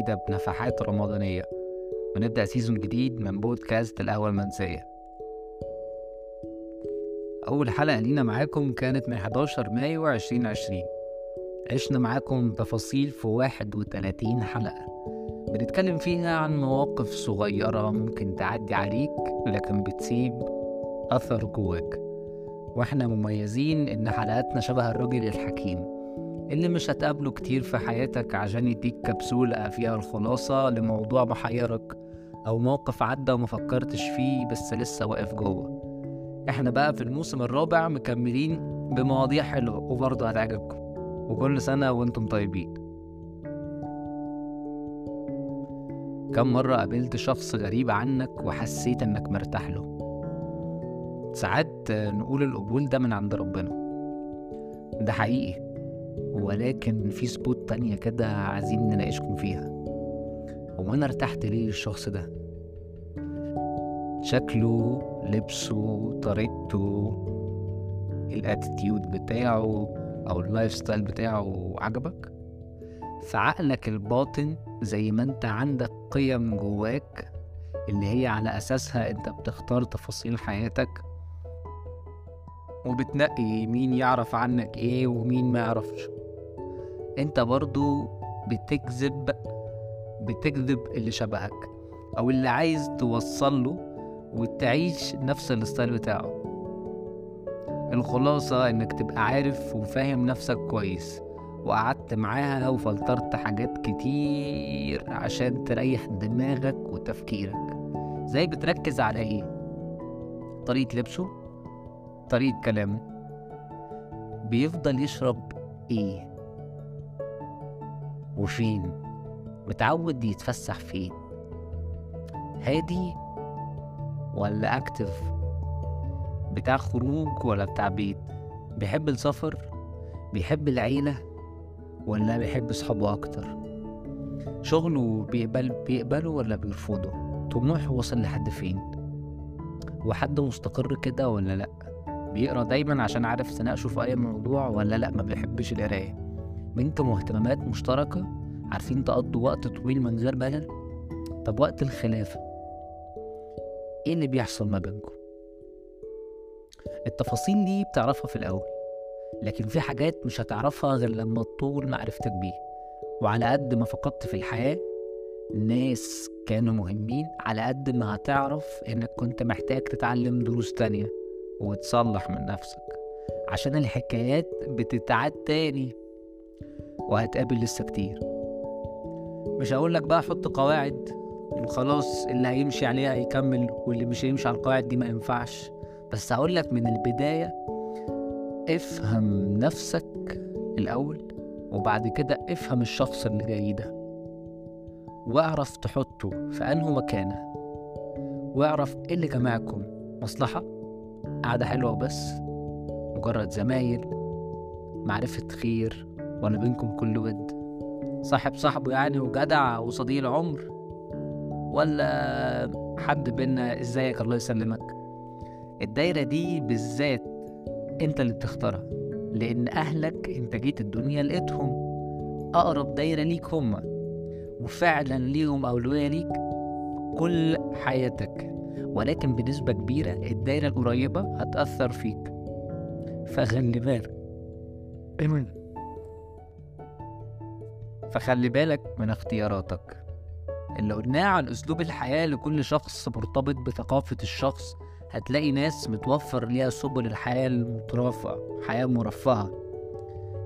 جديدة بنفحات رمضانية. ونبدأ سيزون جديد من بودكاست القهوة المنسية. أول حلقة لينا معاكم كانت من 11 مايو 2020 عشنا معاكم تفاصيل في 31 حلقة. بنتكلم فيها عن مواقف صغيرة ممكن تعدي عليك لكن بتسيب أثر جواك. وإحنا مميزين إن حلقاتنا شبه الراجل الحكيم. اللي مش هتقابله كتير في حياتك عشان يديك كبسولة فيها الخلاصة لموضوع محيرك أو موقف عدى ومفكرتش فيه بس لسه واقف جوه. إحنا بقى في الموسم الرابع مكملين بمواضيع حلوة وبرضه هتعجبكم. وكل سنة وأنتم طيبين. كم مرة قابلت شخص غريب عنك وحسيت إنك مرتاح له؟ ساعات نقول القبول ده من عند ربنا. ده حقيقي. ولكن في spot تانية كده عايزين نناقشكم فيها. هو أنا ارتحت ليه للشخص ده؟ شكله لبسه طريقته ال attitude بتاعه أو ال lifestyle بتاعه عجبك؟ فعقلك الباطن زي ما أنت عندك قيم جواك اللي هي على أساسها أنت بتختار تفاصيل حياتك وبتنقي مين يعرف عنك إيه ومين ما يعرفش. أنت برضو بتكذب بتكذب اللي شبهك أو اللي عايز توصل له وتعيش نفس الستايل بتاعه. الخلاصة إنك تبقى عارف وفاهم نفسك كويس وقعدت معاها وفلترت حاجات كتير عشان تريح دماغك وتفكيرك. زي بتركز على إيه؟ طريقة لبسه؟ طريقة كلامه. بيفضل يشرب إيه وفين متعود يتفسح فين هادي ولا اكتف بتاع خروج ولا بتاع بيت؟ بيحب السفر؟ بيحب العيلة؟ ولا بيحب صحابه أكتر؟ شغله بيقبل بيقبله ولا بيرفضه؟ طموحه وصل لحد فين؟ وحد مستقر كده ولا لأ؟ بيقرا دايما عشان عارف تناقشه في أي موضوع ولا لأ ما بيحبش القراية. بينكم اهتمامات مشتركة؟ عارفين تقضوا وقت طويل من غير ملل؟ طب وقت الخلافة إيه اللي بيحصل ما بينكم؟ التفاصيل دي بتعرفها في الأول لكن في حاجات مش هتعرفها غير لما تطول معرفتك بيه وعلى قد ما فقدت في الحياة ناس كانوا مهمين على قد ما هتعرف إنك كنت محتاج تتعلم دروس تانية. وتصلح من نفسك عشان الحكايات بتتعاد تاني وهتقابل لسه كتير. مش هقولك بقى حط قواعد وخلاص اللي هيمشي عليها هيكمل واللي مش هيمشي على القواعد دي ما ينفعش بس هقولك من البداية افهم نفسك الأول وبعد كده افهم الشخص اللي جاي ده واعرف تحطه في أنه مكانة واعرف إيه اللي جمعكم مصلحة؟ قعدة حلوة بس مجرد زمايل معرفة خير ولا بينكم كل ود. صاحب صاحبه يعني وجدع وصديق العمر. ولا حد بينا إزيك؟ الله يسلمك. الدايرة دي بالذات أنت اللي بتختارها لأن أهلك أنت جيت الدنيا لقيتهم. أقرب دايرة ليك هما وفعلا ليهم أولوية ليك كل حياتك. ولكن بنسبة كبيرة الدايرة القريبة هتأثر فيك. فخلي بالك. فخلي بالك من اختياراتك. اللي قلناه عن أسلوب الحياة لكل شخص مرتبط بثقافة الشخص هتلاقي ناس متوفر ليها سبل الحياة المترفة حياة مرفهة.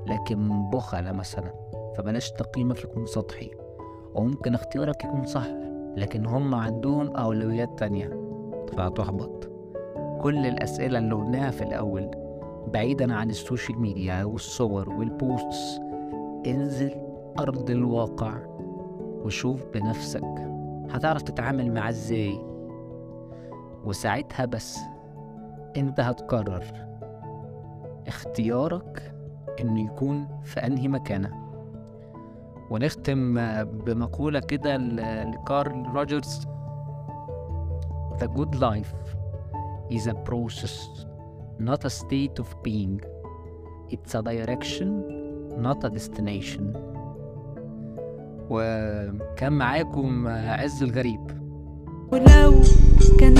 لكن بخلا مثلا فبلاش تقييمك يكون سطحي. وممكن اختيارك يكون صح لكن هم عندهم أولويات تانية. فهتحبط كل الأسئلة اللي قلناها في الأول بعيدا عن ال social media والصور وال posts انزل أرض الواقع وشوف بنفسك. هتعرف تتعامل معاه إزاي؟ وساعتها بس أنت هتقرر اختيارك إنه يكون في أنهي مكانة. ونختم بمقولة كده لكارل روجرز. The good life is a process not a state of being It's a direction not a destination وكان معاكم عز الغريب ولو كان